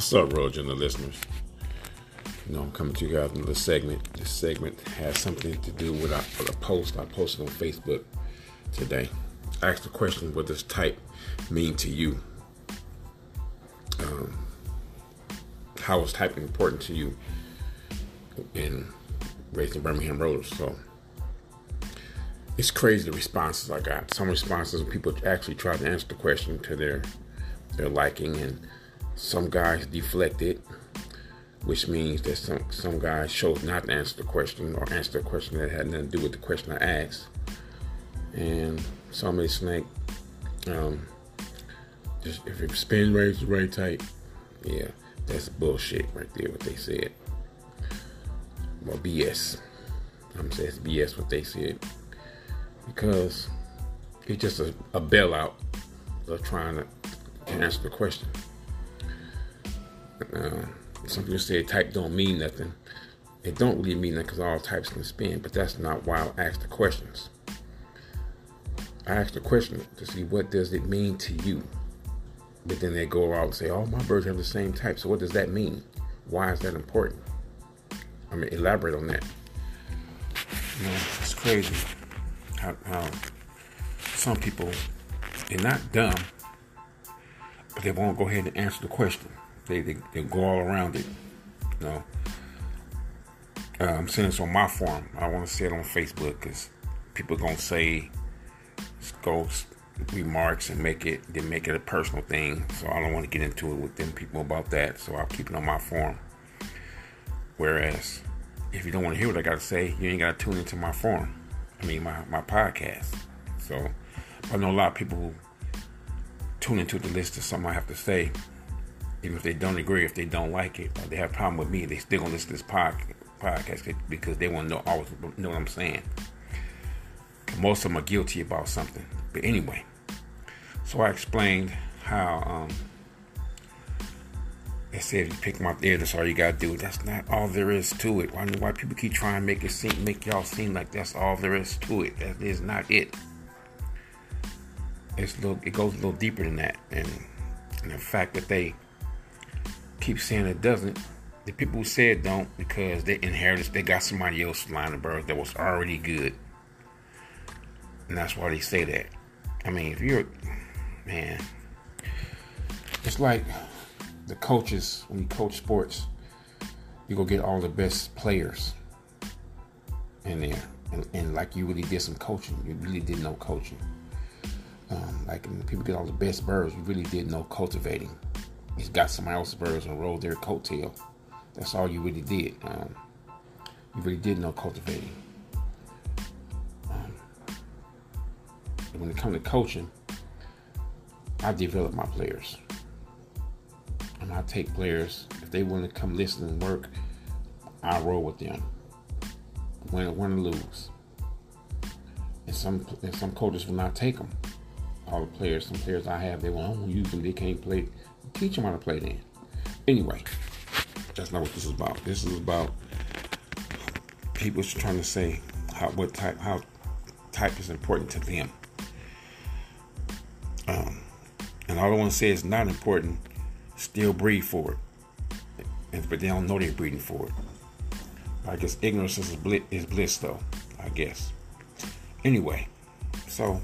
What's up, Roller Agenda listeners? You know, I'm coming to you guys with a segment. This segment has something to do with a, post I posted on Facebook today. I asked the question, what does type mean to you? Um, how is typing important to you in racing Birmingham Rollers? So it's crazy the responses I got. Some responses people actually tried to answer the question to their their liking and some guys deflected, which means that some some guys chose not to answer the question or answer a question that had nothing to do with the question I asked. And somebody snake, um, just if it spin rates is right tight, yeah, that's bullshit right there. What they said, well, BS. I'm saying it's BS what they said because it's just a, a bailout of trying to answer the question. Uh, some people say type don't mean nothing. It don't really mean that because all types can spin, but that's not why I ask the questions. I ask the question to see what does it mean to you. But then they go out and say, "Oh, my birds have the same type." So what does that mean? Why is that important? I mean, elaborate on that. You know, it's crazy how, how some people they're not dumb, but they won't go ahead and answer the question. They, they, they go all around it. You know, uh, I'm saying this on my forum. I want to say it on Facebook because people gonna say go remarks and make it then make it a personal thing. So I don't want to get into it with them people about that. So I'll keep it on my forum. Whereas if you don't want to hear what I got to say, you ain't got to tune into my forum. I mean my my podcast. So I know a lot of people tune into the list of something I have to say even if they don't agree, if they don't like it, they have a problem with me, they still gonna listen to this podcast because they want to know always know what I'm saying. Most of them are guilty about something, but anyway. So I explained how um, they said you pick up there, that's all you gotta do. That's not all there is to it. Why why people keep trying to make it seem make y'all seem like that's all there is to it. That is not it. It's little, it goes a little deeper than that, and, and the fact that they keep saying it doesn't. The people who say it don't because they inherited, they got somebody else's line of birth that was already good. And that's why they say that. I mean, if you're, man, it's like the coaches, when you coach sports, you go get all the best players in there. And, and like you really did some coaching, you really did no coaching. Um, like people get all the best birds, you really did no cultivating he's got somebody else's birds and rolled their coattail. That's all you really did. Um, you really did no cultivating. Um, when it comes to coaching, I develop my players. And I take players, if they want to come listen and work, I roll with them. Win, win or lose. And some and some coaches will not take them. All the players, some players I have, they won't use them. They can't play Teach them how to play then. Anyway, that's not what this is about. This is about people trying to say how what type how type is important to them. Um, and all I want to say is not important. Still breed for it, and, but they don't know they're breeding for it. I guess ignorance is bliss, is bliss, though. I guess. Anyway, so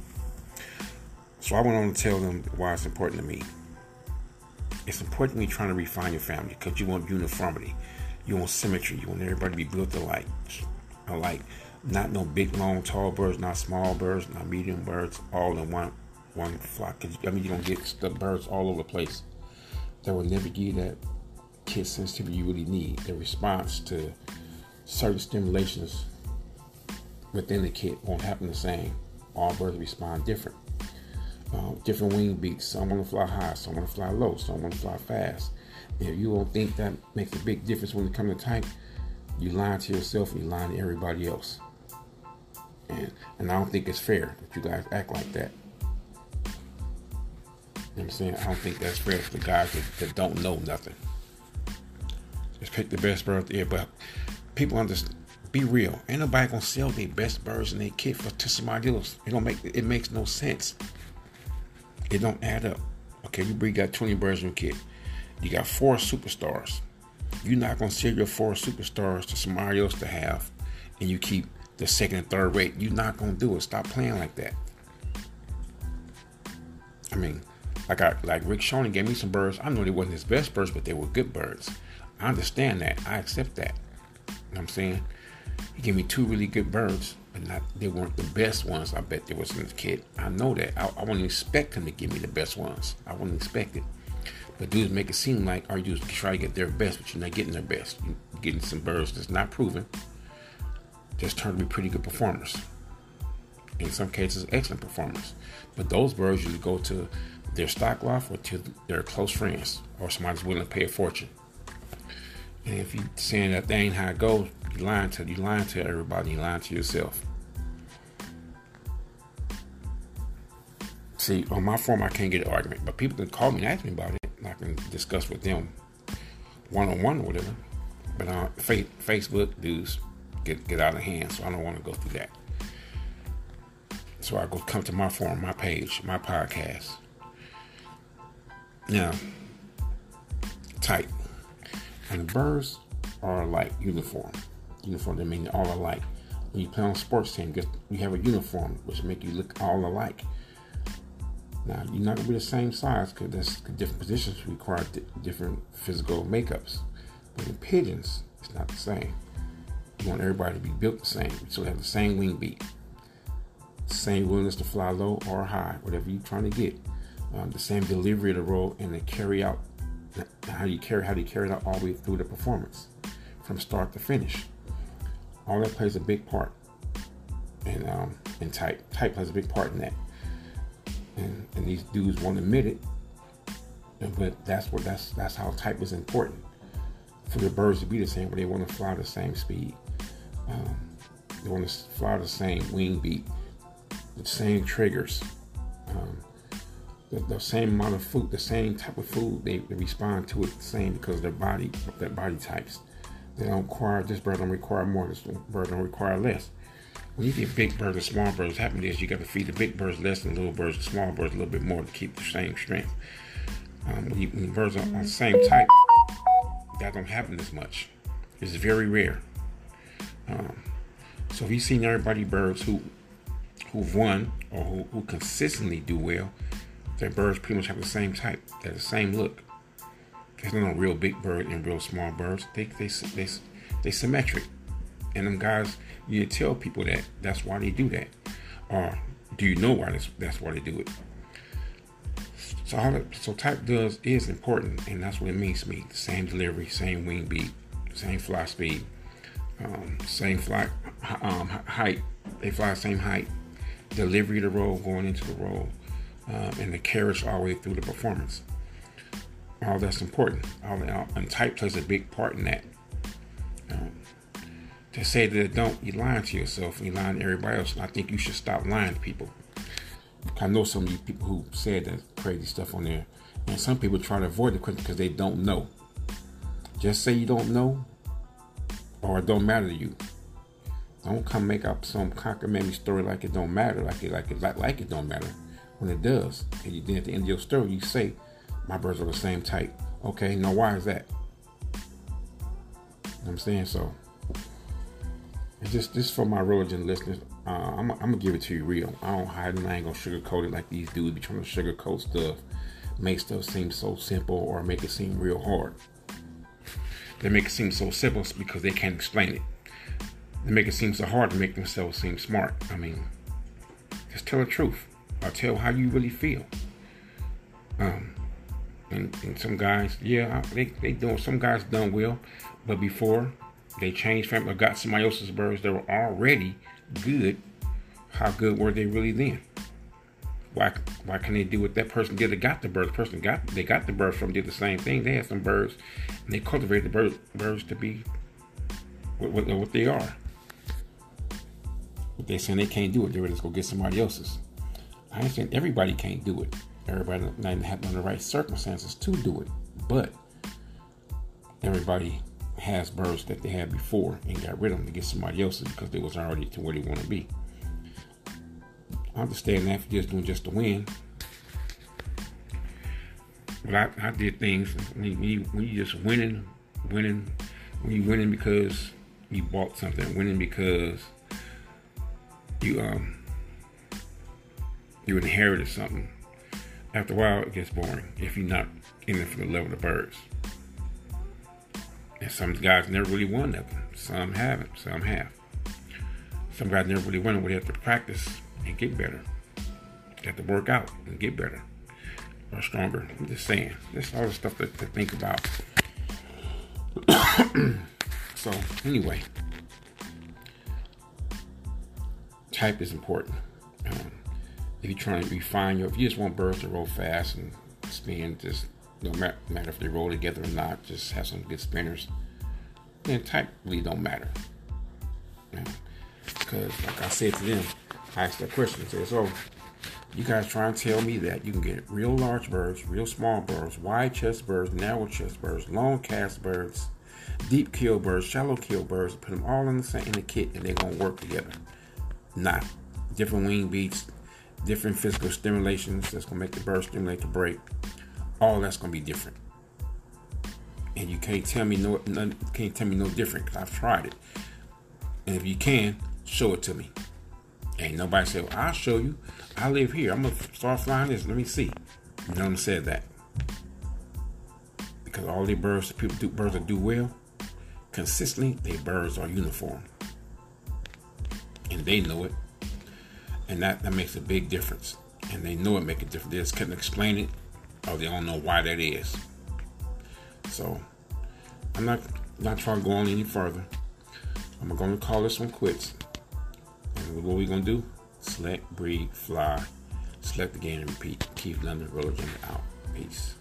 so I went on to tell them why it's important to me it's important when you're trying to refine your family because you want uniformity, you want symmetry, you want everybody to be built alike, alike. Not no big, long, tall birds, not small birds, not medium birds, all in one one flock. I mean, you don't get the birds all over the place. That will never give that kit sensitivity you really need. The response to certain stimulations within the kit won't happen the same. All birds respond different uh, different wing beats. Some want to fly high, some want to fly low, some want to fly fast. If you don't think that makes a big difference when it comes to type, you lying to yourself and you lying to everybody else. And and I don't think it's fair that you guys act like that. You know I'm saying? I don't think that's fair for the guys that, that don't know nothing. Just pick the best bird there, but people understand. Be real. Ain't nobody gonna sell their best birds and their kit for to somebody else. It don't make it makes no sense. It don't add up. Okay, you got 20 birds in your kit. You got four superstars. You're not gonna sell your four superstars to somebody else to have, and you keep the second and third rate. You're not gonna do it. Stop playing like that. I mean, like I like Rick Shoney gave me some birds. I know they wasn't his best birds, but they were good birds. I understand that. I accept that. You know what I'm saying? He gave me two really good birds, not they weren't the best ones. I bet there was the kid. I know that. I, I wouldn't expect him to give me the best ones. I wouldn't expect it. But dudes make it seem like are you try to get their best, but you're not getting their best. You're getting some birds that's not proven. Just turn to be pretty good performers. In some cases, excellent performers. But those birds usually go to their stock loft or to their close friends or somebody's willing to pay a fortune. And if you're saying that that ain't how it goes, you lying to you lying to everybody, you lying to yourself. See, on my form I can't get an argument, but people can call me and ask me about it. I can discuss with them one on one or whatever. But uh, on Facebook, dudes get get out of hand, so I don't want to go through that. So I go come to my forum, my page, my podcast. Now, type. And the birds are alike, uniform. Uniform, they mean all alike. When you play on a sports team, you have a uniform, which make you look all alike. Now, you're not to be the same size because different positions require different physical makeups. But in pigeons, it's not the same. You want everybody to be built the same, so they have the same wing beat, same willingness to fly low or high, whatever you're trying to get. Um, the same delivery of the roll and the carry out how you carry how do you carry out all the way through the performance from start to finish? All that plays a big part. And um and type type plays a big part in that. And and these dudes won't admit it but that's what that's that's how type is important for the birds to be the same but they want to fly the same speed. Um, they want to fly the same wing beat the same triggers. Um, the, the, same amount of food, the same type of food, they, they respond to it the same because their body, their body types. They don't require this bird don't require more. This bird don't require less. When you get big birds and small birds, happening is you got to feed the big birds less and little birds, the small birds a little bit more to keep the same strength. Um, when, you, when birds are on the same type, that don't happen as much. It's very rare. Um, so if you've seen everybody birds who who've won or who, who consistently do well, their birds pretty much have the same type. They're the same look. There's no real big bird and real small birds. They they they they symmetric. And them guys, you tell people that that's why they do that. Or do you know why that's, that's why they do it? So so type does is important, and that's what it means to me. The same delivery, same wing beat, same fly speed, um, same fly um, height. They fly the same height. Delivery the roll, going into the roll um, and the carriage all the way through the performance. All that's important. All and type plays a big part in that. Um, to say that don't, you're lying to yourself you're lying to everybody else. I think you should stop lying to people. I know some of you people who said that crazy stuff on there, and some people try to avoid the question because they don't know. Just say you don't know, or it don't matter to you. Don't come make up some cockamamie story like it don't matter, like it like it like, like it don't matter when it does. And you, then at the end of your story, you say, my birds are the same type. Okay, now why is that? You know I'm saying? So, it's just, just for my Roller Agenda listeners, uh, I'm, I'm gonna give it to you real. I don't hide and I ain't gonna sugarcoat it like these dudes be trying to sugarcoat stuff, make stuff seem so simple or make it seem real hard. They make it seem so simple because they can't explain it. They make it seem so hard to make themselves seem smart. I mean, just tell the truth or tell how you really feel. Um, and, and some guys, yeah, they they doing some guys done well, but before they changed family or got somebody else's birds they were already good, how good were they really then? Why why can they do what that person did? They got the birds. The person got they got the birds from did the same thing. They had some birds, and they cultivated the birds birds to be what, what, what they are. But they saying they can't do it. They're just go get somebody else's. I understand everybody can't do it. Everybody not have the right circumstances to do it. But everybody has birds that they had before and got rid of them to get somebody else's because they was already to where they want to be. I understand that you're just doing just to win. But I, I did things when you, when you just winning, winning, when you winning because you bought something, winning because you um you inherited something. After a while, it gets boring if you're not in it for the level of the birds. And some guys never really won nothing. Some haven't. Some have. Some guys never really won. We have to practice and get better. Have to work out and get better or stronger. I'm just saying. That's all the stuff to, to think about. so anyway, type is important. If you're trying to refine your, if you just want birds to roll fast and spin, just no matter, matter if they roll together or not, just have some good spinners. Then type really don't matter. Because like I said to them, I asked that question. I said, so you guys try and tell me that you can get real large birds, real small birds, wide chest birds, narrow chest birds, long cast birds, deep keel birds, shallow keel birds, put them all in the same in the kit and they're gonna work together. Not different wing beats, different physical stimulations that's gonna make the bird stimulate to break. All that's gonna be different. And you can't tell me no, can't tell me no different because I've tried it. And if you can, show it to me. Ain't nobody said, well, I'll show you. I live here. I'm gonna start flying this. Let me see. No one said that. Because all the birds, people do birds that do well, consistently, their birds are uniform. And they know it. And that, that makes a big difference. And they know it makes a difference. They just can't explain it or they don't know why that is. So I'm not not trying to go on any further. I'm gonna call this one quits. And what we gonna do? Select, breed, fly, select game and repeat. Keith London, Roller Agenda out. Peace.